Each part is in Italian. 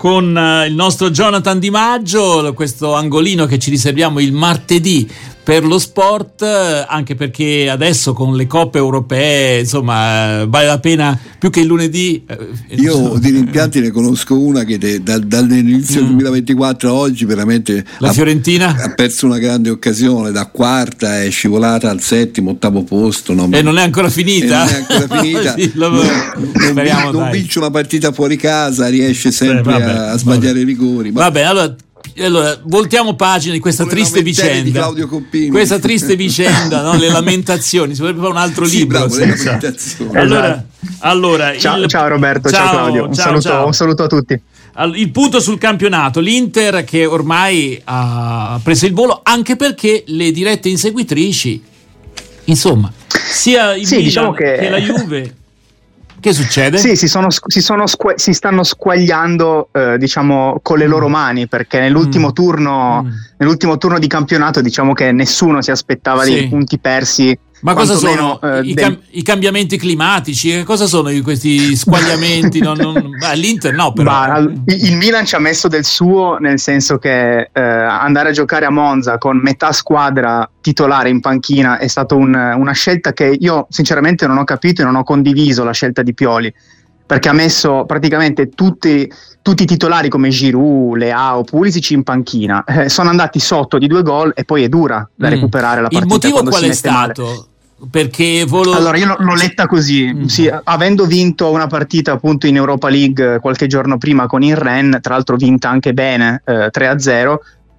con eh, il nostro Jonathan Di Maggio, questo angolino che ci riserviamo il martedì per lo sport, eh, anche perché adesso con le coppe europee, insomma, vale la pena più che il lunedì. Eh, Io di rimpianti ne conosco una che de, da, dall'inizio mm. 2024 a oggi veramente la ha, Fiorentina ha perso una grande occasione, da quarta è scivolata al settimo, ottavo posto. Non, e non è ancora finita. non è ancora finita. sì, lo, non, non, non vince una partita fuori casa, riesce sempre Beh, vabbè, a, a sbagliare vabbè. i rigori. Vabbè, allora allora, voltiamo pagina di questa Come triste vicenda. Di questa triste vicenda, no? le lamentazioni. Si potrebbe fare un altro sì, libro. Bravo, allora, allora ciao, il... ciao, Roberto, ciao, ciao Claudio. Un, ciao, saluto, ciao. un saluto a tutti. Il punto sul campionato, l'Inter che ormai ha preso il volo, anche perché le dirette inseguitrici, insomma, sia il sì, Milan diciamo che... che la Juve che succede? Sì, si, sono, si, sono squ- si stanno squagliando, eh, diciamo, con le loro mm. mani, perché nell'ultimo, mm. Turno, mm. nell'ultimo turno di campionato, diciamo che nessuno si aspettava sì. dei punti persi ma cosa sono eh, i, cam- i, cambiamenti climatici? Cosa sono questi squagliamenti? non, non... Beh, L'Inter no, però. Bah, il Milan ci ha messo del suo, nel senso che eh, andare a giocare a Monza con metà squadra titolare in panchina è stata un, una scelta che io sinceramente non ho capito e non ho condiviso la scelta di Pioli perché ha messo praticamente tutti, tutti i titolari come Giroud, Leao, Pulisic in panchina. Eh, sono andati sotto di due gol e poi è dura da mm. recuperare la partita. Il motivo qual è stato? Male. Perché volo... Allora io l'ho letta così, mm. sì, avendo vinto una partita appunto in Europa League qualche giorno prima con il Ren, tra l'altro vinta anche bene eh, 3-0,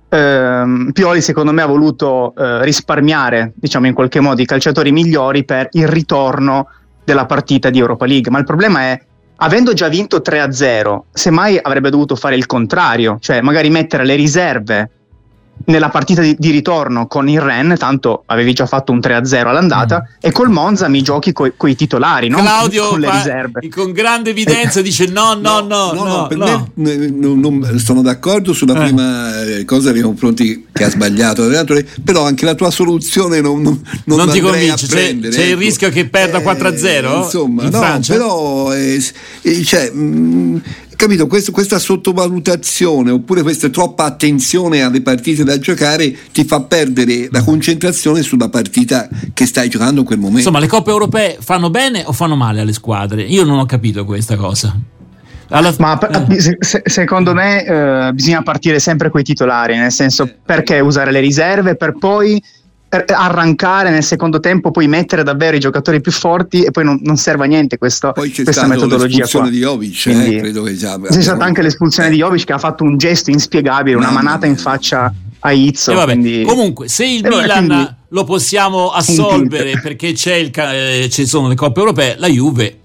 ehm, Pioli secondo me ha voluto eh, risparmiare diciamo in qualche modo i calciatori migliori per il ritorno della partita di Europa League, ma il problema è avendo già vinto 3-0, semmai avrebbe dovuto fare il contrario, cioè magari mettere le riserve nella partita di, di, ritorno con il Ren, tanto avevi già fatto un 3-0 all'andata, mm. e col Monza mi giochi coi, coi titolari, non Claudio con fa, riserve. Con grande evidenza dice no, no, no, no, no, no, no. Me, non, non, sono d'accordo sulla eh. prima eh, cosa nei confronti che ha sbagliato, però anche la tua soluzione non, non, non ti convince, c'è, c'è il ecco. rischio che perda eh, 4-0? Insomma, in no, Francia? però eh, cioè, mh, mm, capito? Questo, questa sottovalutazione oppure questa troppa attenzione alle partite da giocare ti fa perdere la concentrazione sulla partita che stai giocando in quel momento. Insomma, le coppe europee fanno bene o fanno male alle squadre? Io non ho capito questa cosa. Alla... Ma eh. se, secondo me eh, bisogna partire sempre con i titolari, nel senso eh. perché usare le riserve per poi arrancare nel secondo tempo, poi mettere davvero i giocatori più forti e poi non, non serve a niente questo, poi c'è questa metodologia qua. di Jovic, eh, Quindi, eh, credo che già, c'è stata anche l'espulsione di Jovic che ha fatto un gesto inspiegabile, una manata in faccia a Izzo. Quindi... Comunque, se il Milan quindi... lo possiamo assolvere perché c'è il, eh, ci sono le coppe europee, la Juve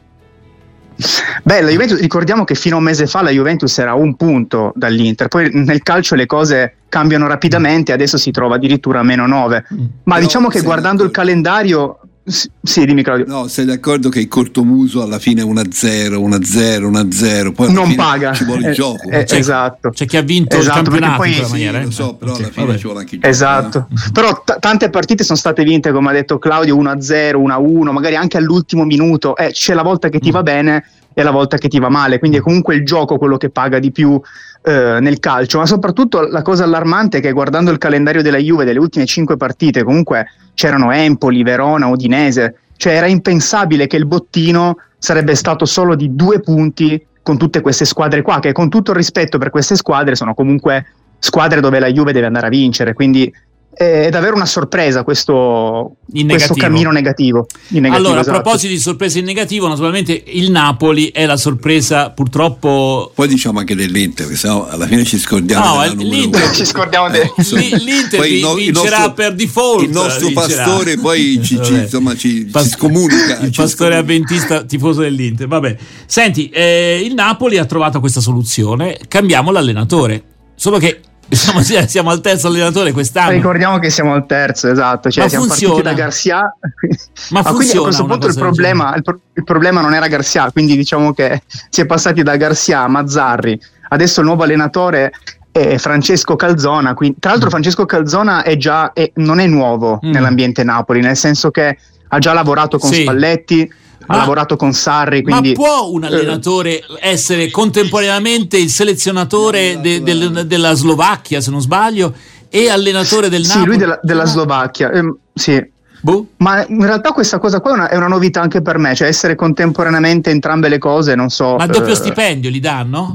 Beh, la Juventus, ricordiamo che fino a un mese fa la Juventus era un punto dall'Inter, poi nel calcio le cose cambiano rapidamente, adesso si trova addirittura a meno 9. Mm. Ma Però diciamo che guardando il calendario sì, dimmi Claudio. No, sei d'accordo che il cortomuso alla fine è 1-0, 1-0, 1-0, poi non paga. Ci vuole il eh, gioco. Eh, c'è, esatto. C'è chi ha vinto esatto, il campionato poi, in quella maniera. Sì, lo eh. so, però alla fine Vabbè. ci vuole anche il gioco. Esatto. No? Però t- tante partite sono state vinte, come ha detto Claudio, 1-0, 1-1, magari anche all'ultimo minuto. Eh, c'è la volta che ti mm. va bene e la volta che ti va male. Quindi è comunque il gioco quello che paga di più eh, nel calcio. Ma soprattutto la cosa allarmante è che guardando il calendario della Juve delle ultime 5 partite, comunque c'erano Empoli, Verona, Udinese cioè era impensabile che il bottino sarebbe stato solo di due punti con tutte queste squadre qua, che con tutto il rispetto per queste squadre sono comunque squadre dove la Juve deve andare a vincere, quindi è davvero una sorpresa questo, questo cammino negativo. negativo allora, esatto. a proposito di sorprese in negativo, naturalmente il Napoli è la sorpresa purtroppo. Poi diciamo anche dell'Inter, che sennò alla fine ci scordiamo. No, l'Inter ci scordiamo de... eh, L'Inter poi no, vincerà nostro, per default. Il nostro vincerà. pastore poi ci, ci, insomma, ci, Pas- ci scomunica. Il pastore scomunica. avventista tifoso dell'Inter. Vabbè, senti, eh, il Napoli ha trovato questa soluzione. Cambiamo l'allenatore. Solo che siamo, siamo, al terzo allenatore quest'anno. Ricordiamo che siamo al terzo, esatto. Cioè, Ma siamo funziona. partiti da Garcia. Ma, Ma quindi a questo punto il problema, il, pro- il problema, non era Garcia, quindi diciamo che si è passati da Garcia a Mazzarri. Adesso il nuovo allenatore è Francesco Calzona. Quindi, tra l'altro, Francesco Calzona è già, è, non è nuovo mm. nell'ambiente Napoli, nel senso che ha già lavorato con sì. Spalletti ha lavorato con Sarri. Quindi, ma può un allenatore eh, essere contemporaneamente il selezionatore de, de, della Slovacchia, se non sbaglio, e allenatore del Napoli? Sì, lui della, della Slovacchia. Eh, sì. Boh. Ma in realtà questa cosa qua è una, è una, novità anche per me, cioè essere contemporaneamente entrambe le cose, non so. Ma doppio eh... stipendio li danno?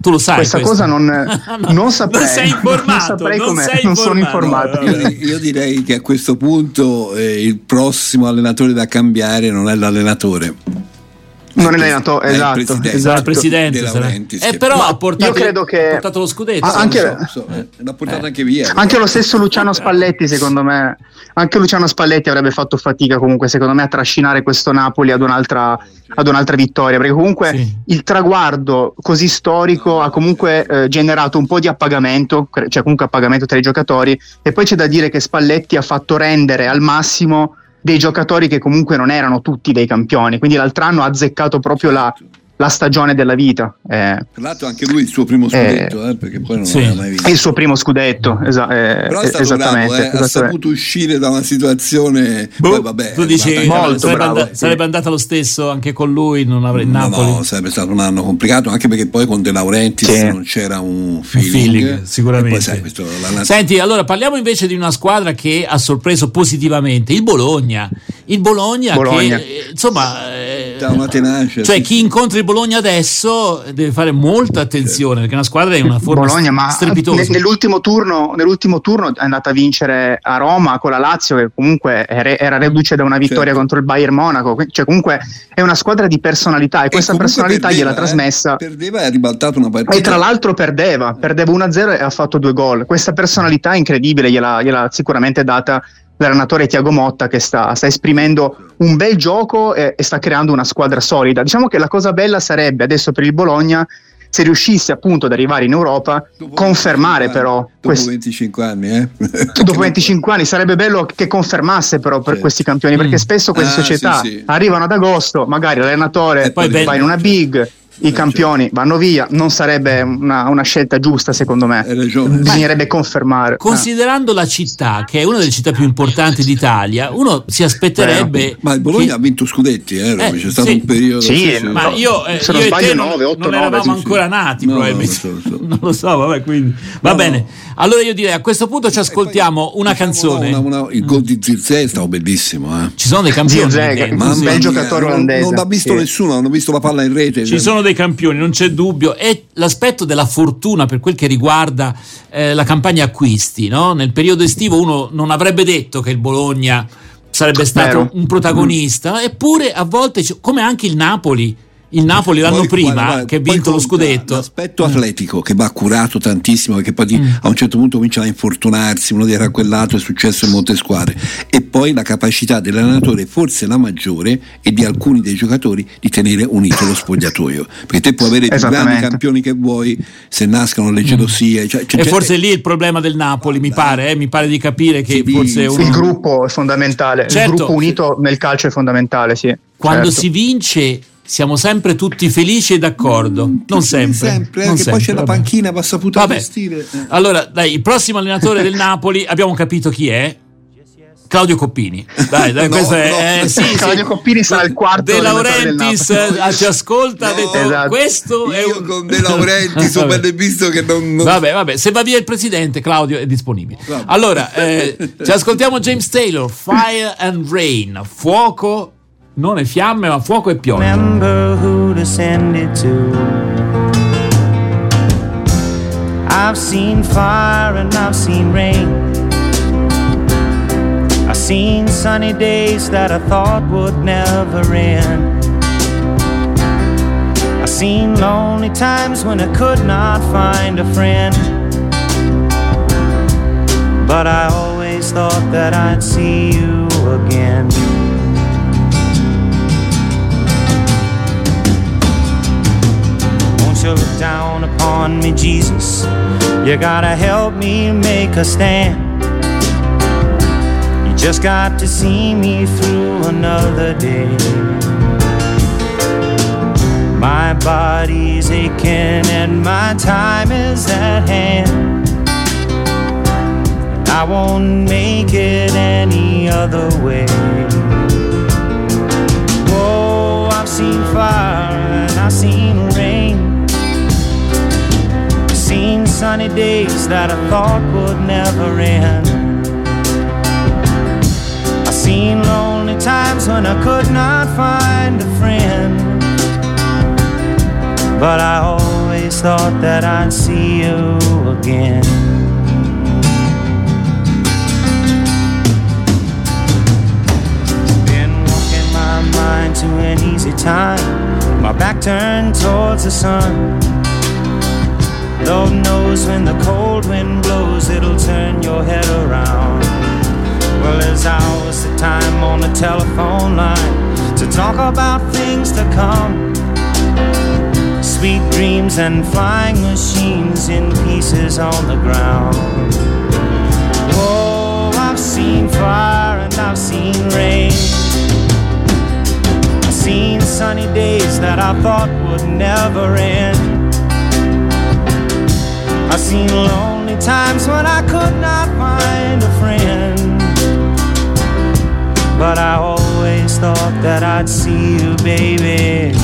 Tu lo sai. Questa questo? cosa non, no, non saprei. Non sei informato. Non saprei non, sei non sono informato. No, io direi che a questo punto eh, il prossimo allenatore da cambiare non è l'allenatore. Non è l'allenatore, esatto, il presidente, esatto. Il presidente Laurenti, eh, però ha portato, io credo che, ha portato lo scudetto. Anche, so, so, eh, l'ha portato eh. anche via. Anche lo stesso Luciano Spalletti, secondo me, anche Luciano Spalletti avrebbe fatto fatica comunque, secondo me, a trascinare questo Napoli ad un'altra, ad un'altra vittoria, perché comunque sì. il traguardo così storico ha comunque eh, generato un po' di appagamento, cioè comunque appagamento tra i giocatori, e poi c'è da dire che Spalletti ha fatto rendere al massimo dei giocatori che comunque non erano tutti dei campioni, quindi l'altro anno ha azzeccato proprio la, la stagione della vita. Eh, Tra l'altro anche lui il suo primo scudetto, eh, eh, perché poi non sì. l'aveva mai vinto. Il suo primo scudetto, esa- eh, Però è stato esattamente, bravo, eh, ha saputo uscire da una situazione... Boh, poi, vabbè, tu dici molto sarebbe, and- sì. sarebbe andata lo stesso anche con lui, non avrei no, Napoli. No, sarebbe stato un anno complicato, anche perché poi con De Laurentiis sì. non c'era un feeling. Un feeling sicuramente. Sai, questo, la... Senti, allora parliamo invece di una squadra che ha sorpreso positivamente, il Bologna. Il Bologna, Bologna. che insomma... Da una tenacia. Cioè chi incontra il Bologna adesso deve fare molta attenzione perché una squadra è una forma Bologna, ma strepitosa. Nell'ultimo turno, nell'ultimo turno, è andata a vincere a Roma con la Lazio che comunque era reduce da una vittoria certo. contro il Bayern Monaco, cioè comunque è una squadra di personalità e, e questa personalità perdeva, gliela trasmessa. Eh? Perdeva e ha ribaltato una partita. E tra l'altro perdeva, perdeva 1-0 e ha fatto due gol. Questa personalità incredibile gliela, gliela sicuramente data l'allenatore Tiago Motta che sta, sta, esprimendo un bel gioco e, e, sta creando una squadra solida. Diciamo che la cosa bella sarebbe adesso per il Bologna se riuscisse appunto ad arrivare in Europa, dopo confermare però... Dopo quest... 25 anni, eh? dopo 25 anni sarebbe bello che confermasse però per certo. questi campioni, perché mm. spesso queste ah, società sì, sì. arrivano ad agosto, magari l'allenatore va in una big i eh, campioni vanno via, non sarebbe una, una, scelta giusta secondo me. Bisognerebbe confermare. Considerando la città, che è una delle città più importanti d'Italia, uno si aspetterebbe. Eh, ma il Bologna che... ha vinto scudetti, eh, eh c'è stato sì. un periodo. Sì, ma io, eh, se non io sbaglio, 9, 8, non 9, eravamo sì, ancora nati, no, probabilmente. Non lo so, non lo so vabbè, quindi. Va no, bene. Allora io direi a questo punto ci ascoltiamo una diciamo canzone. Una, una, il gol di Zirze è stato bellissimo. Eh. Ci sono dei campioni. Zirze, un bel giocatore olandese. Non, l'ha visto nessuno, hanno visto la palla in rete. Ci sono dei campioni, non c'è dubbio. E l'aspetto della fortuna per quel che riguarda eh, la campagna acquisti. No? Nel periodo estivo uno non avrebbe detto che il Bologna sarebbe stato Vero. un protagonista, mm. eppure a volte, come anche il Napoli il Napoli l'anno poi, prima guarda, guarda, che ha vinto lo scudetto l'aspetto atletico che va curato tantissimo perché poi mm. a un certo punto comincia a infortunarsi uno di racquellato è successo in molte squadre e poi la capacità dell'allenatore forse la maggiore e di alcuni dei giocatori di tenere unito lo spogliatoio perché te puoi avere i grandi campioni che vuoi se nascono le gelosie cioè, cioè, e forse è lì il problema del Napoli mi pare eh? mi pare di capire che sì, forse uno... il gruppo è fondamentale certo. il gruppo unito nel calcio è fondamentale sì quando certo. si vince siamo sempre tutti felici e d'accordo. Mm, non sempre. sempre non sempre, poi c'è vabbè. la panchina, va saputo vabbè. gestire. Eh. Allora, dai, il prossimo allenatore del Napoli, abbiamo capito chi è. Claudio Coppini, dai, dai no, questo no. è eh, sì, Claudio sì. Coppini sarà il quarto De Laurentiis eh, ci ascolta, no, ha detto esatto. questo Io è un... con De Laurentiis ho ben visto che non, non, Vabbè, vabbè, se va via il presidente, Claudio è disponibile. Vabbè. Allora, eh, ci ascoltiamo James Taylor, Fire and Rain, fuoco non è fiamme ma fuoco e pioggia. Remember who to send it to. I've seen fire and I've seen rain. I've seen sunny days that I thought would never end. I've seen lonely times when I could not find a friend. But I always thought that I'd see you again. To look down upon me, Jesus. You gotta help me make a stand. You just got to see me through another day. My body's aching and my time is at hand. I won't make it any other way. Whoa, I've seen fire and I've seen sunny days that I thought would never end. I've seen lonely times when I could not find a friend. But I always thought that I'd see you again. Been walking my mind to an easy time. My back turned towards the sun. Lord knows when the cold wind blows, it'll turn your head around. Well, there's hours of time on the telephone line to talk about things to come. Sweet dreams and flying machines in pieces on the ground. Oh, I've seen fire and I've seen rain I've seen sunny days that I thought would never end. Seen lonely times when I could not find a friend. But I always thought that I'd see you, baby,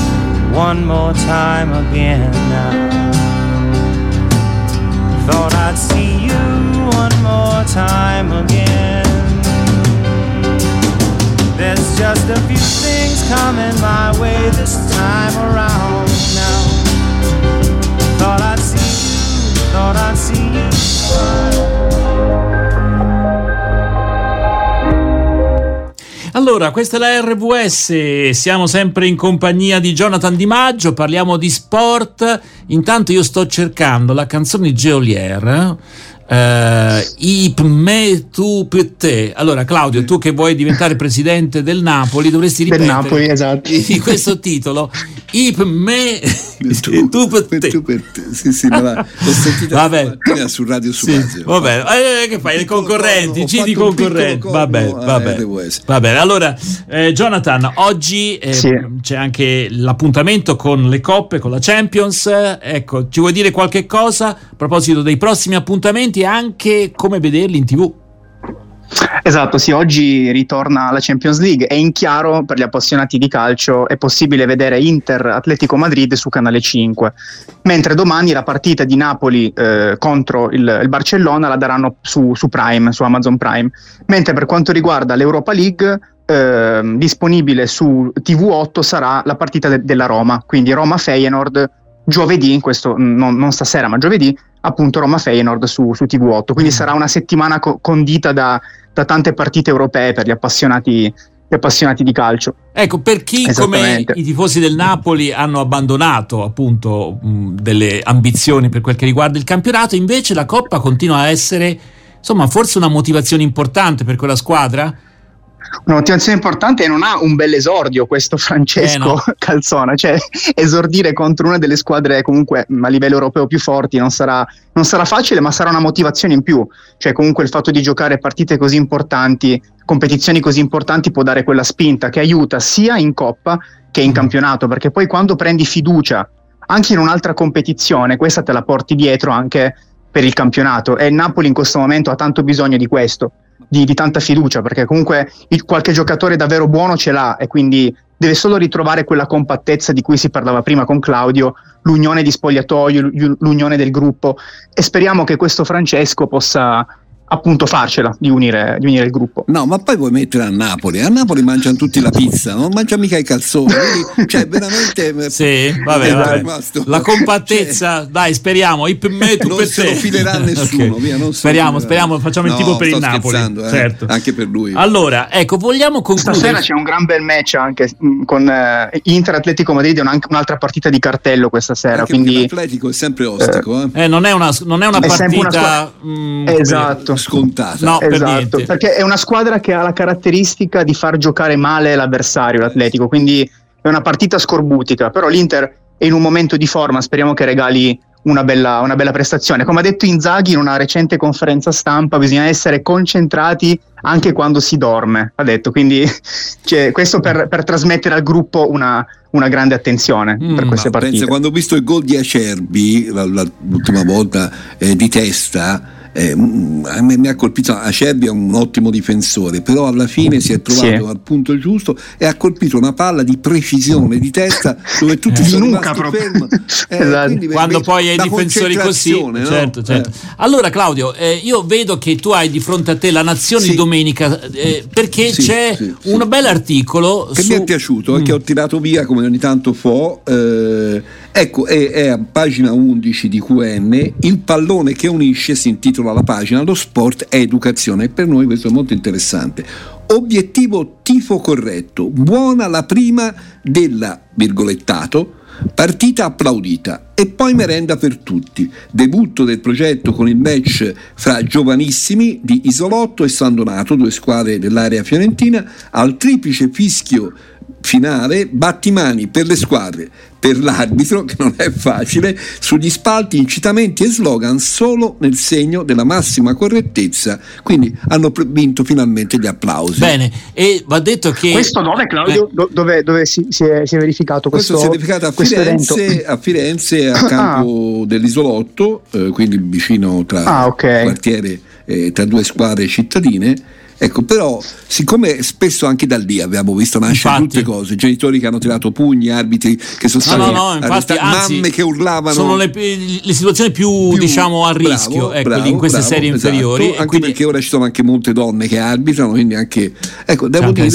one more time again. Thought I'd see you one more time again. There's just a few things coming my way this time around Allora, questa è la RVS, siamo sempre in compagnia di Jonathan Di Maggio, parliamo di sport. Intanto io sto cercando la canzone di Geolier Uh, Ip me tu per te. Allora, Claudio, tu che vuoi diventare presidente del Napoli, dovresti ripetere del Napoli, esatto. di questo titolo. Ip me tu, tu per te. Tu per te. Sì, sì, ma l'ho sentita vabbè. su Radio Subasio. Sì, vabbè, eh, che fai? I concorrenti, G di concorrenti. Vabbè, vabbè. Va bene. Allora, eh, Jonathan, oggi eh, sì. c'è anche l'appuntamento con le coppe, con la Champions. Ecco, ci vuoi dire qualche cosa a proposito dei prossimi appuntamenti? E anche come vederli in tv. Esatto, sì, oggi ritorna la Champions League e in chiaro per gli appassionati di calcio è possibile vedere Inter Atletico Madrid su Canale 5, mentre domani la partita di Napoli eh, contro il, il, Barcellona la daranno su, su, Prime, su Amazon Prime, mentre per quanto riguarda l'Europa League eh, disponibile su TV8 sarà la partita de- della Roma, quindi Roma-Feyenoord giovedì, questo non, non stasera ma giovedì, appunto Roma Feyenoord su, su TV8. Quindi mm. sarà una settimana co- condita da, da, tante partite europee per gli appassionati, gli appassionati di calcio. Ecco, per chi come i tifosi del Napoli hanno abbandonato appunto mh, delle ambizioni per quel che riguarda il campionato, invece la Coppa continua a essere insomma forse una motivazione importante per quella squadra una motivazione importante e non ha un bel esordio questo Francesco eh no. Calzona, cioè esordire contro una delle squadre comunque a livello europeo più forti non sarà, non sarà facile, ma sarà una motivazione in più, cioè comunque il fatto di giocare partite così importanti, competizioni così importanti può dare quella spinta che aiuta sia in coppa che in mm. campionato, perché poi quando prendi fiducia anche in un'altra competizione, questa te la porti dietro anche per il campionato e il Napoli in questo momento ha tanto bisogno di questo di, di tanta fiducia, perché comunque il, qualche giocatore davvero buono ce l'ha e quindi deve solo ritrovare quella compattezza di cui si parlava prima con Claudio, l'unione di spogliatoio, l'unione del gruppo. E speriamo che questo Francesco possa appunto farcela di unire, di unire, il gruppo. No, ma poi vuoi mettere a Napoli. A Napoli mangiano tutti la pizza, non mangiano mica i calzoni. cioè, veramente. Eh, sì, vabbè, vabbè. La compattezza, cioè, dai, speriamo. I me, tu non per se te. lo filerà nessuno. okay. via, speriamo, speriamo, facciamo no, il tipo per il Napoli. Eh, certo. Anche per lui. Allora, ecco, vogliamo concludere. Stasera c'è un gran bel match anche mm, con eh, Inter Atletico Madrid, è anche un'altra partita di cartello questa sera. Anche quindi, l'Atletico è sempre ostico. Eh. eh non è una, non è una è partita. Una squadra... mm, esatto scontata. No, esatto, per perché è una squadra che ha la caratteristica di far giocare male l'avversario, l'Atletico, quindi è una partita scorbutica, però l'Inter è in un momento di forma, speriamo che regali una bella, una bella, prestazione. Come ha detto Inzaghi in una recente conferenza stampa, bisogna essere concentrati anche quando si dorme, ha detto, quindi cioè, questo per, per, trasmettere al gruppo una, una grande attenzione mm, per queste partite. Pensa, quando ho visto il gol di Acerbi l'ultima volta eh, di testa, eh, a me mi ha colpito Acerbi è un ottimo difensore però alla fine si è trovato sì. al punto giusto e ha colpito una palla di precisione di testa dove tutti sono rimasti fermi eh, esatto. quando poi hai difensori così no? certo, certo. Eh. allora Claudio eh, io vedo che tu hai di fronte a te la Nazione sì. di domenica eh, perché sì, c'è un bel articolo che su... mi è piaciuto mm. che ho tirato via come ogni tanto fo eh, ecco è, è a pagina 11 di QN il pallone che unisce si intitola la pagina lo sport è educazione e per noi questo è molto interessante obiettivo tifo corretto buona la prima della virgolettato Partita applaudita e poi merenda per tutti. Debutto del progetto con il match fra giovanissimi di Isolotto e San Donato, due squadre dell'area fiorentina, al triplice fischio finale battimani per le squadre, per l'arbitro, che non è facile, sugli spalti incitamenti e slogan solo nel segno della massima correttezza, quindi hanno vinto finalmente gli applausi. Bene, e va detto che... Questo dove Claudio? Eh. Dove, dove si, si, è, si, è, verificato questo Questo si è verificato a Firenze, a, Firenze, a campo ah. dell'Isolotto, eh, quindi vicino tra ah, okay. quartiere, eh, tra due squadre cittadine Ecco, però, siccome spesso anche da lì abbiamo visto nascere infatti, tutte cose, genitori che hanno tirato pugni, arbitri che sono stati no, no, no, infatti, anzi, mamme che urlavano. Sono le, le situazioni più, più, diciamo a rischio bravo, ecco, bravo, in queste bravo, serie esatto. inferiori. Anche quindi... perché ora ci sono anche molte donne che arbitrano, quindi anche ecco, devo dire,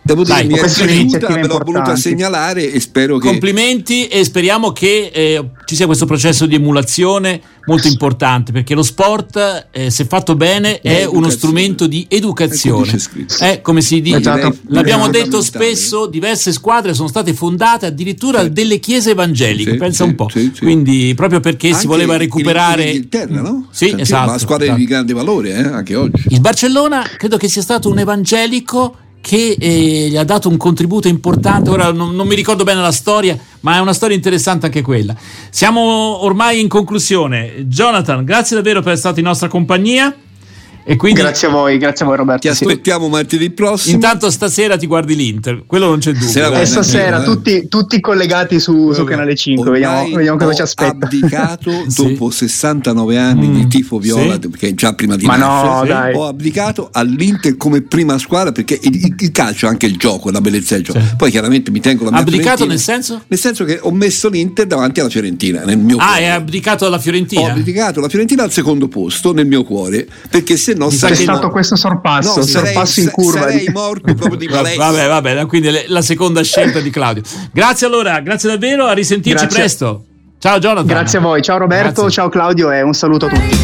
devo dire Dai, mi è piaciuta, me l'ho voluta segnalare e spero che complimenti e speriamo che eh, ci sia questo processo di emulazione molto importante perché lo sport eh, se fatto bene è uno strumento concetto di educazione. Eh, come si dice, esatto. l'abbiamo detto spesso, diverse squadre sono state fondate addirittura certo. delle chiese evangeliche, sì, pensa sì, un po'. Sì, Quindi proprio perché anche si voleva recuperare... In Inghilterra, no? Sì, Senti, esatto. Ma squadre esatto. di grande valore, eh, anche oggi. Il Barcellona credo che sia stato un evangelico che eh, gli ha dato un contributo importante. Ora non, non, mi ricordo bene la storia, ma è una storia interessante anche quella. Siamo ormai in conclusione. Jonathan, grazie davvero per essere stato in nostra compagnia. Quindi, grazie a voi, grazie a voi Roberto. Ti aspettiamo martedì prossimo. Intanto stasera ti guardi l'Inter, quello non c'è dubbio. E stasera eh. tutti, tutti, collegati su, su Canale 5, vediamo, vediamo cosa ci aspetta. abdicato dopo sì. 69 anni mm. di tifo viola, sì. perché già prima di Ma no, dai. ho abdicato all'Inter come prima squadra perché il, il calcio è anche il gioco, la bellezza del gioco. Sì. Poi chiaramente mi tengo la mia Abdicato nel senso? Nel senso che ho messo l'Inter davanti alla Fiorentina, nel mio Ah, è abdicato alla Fiorentina? Ho abdicato la Fiorentina al secondo posto nel mio cuore, perché se no sai che questo sorpasso, no, sarei, sorpasso in curva. Sarei morto proprio di malessere. Vabbè, vabbè, quindi la seconda scelta di Claudio. Grazie allora, grazie davvero, a risentirci grazie. presto. Ciao Jonathan. Grazie a voi, ciao Roberto, grazie. ciao Claudio e un saluto a tutti.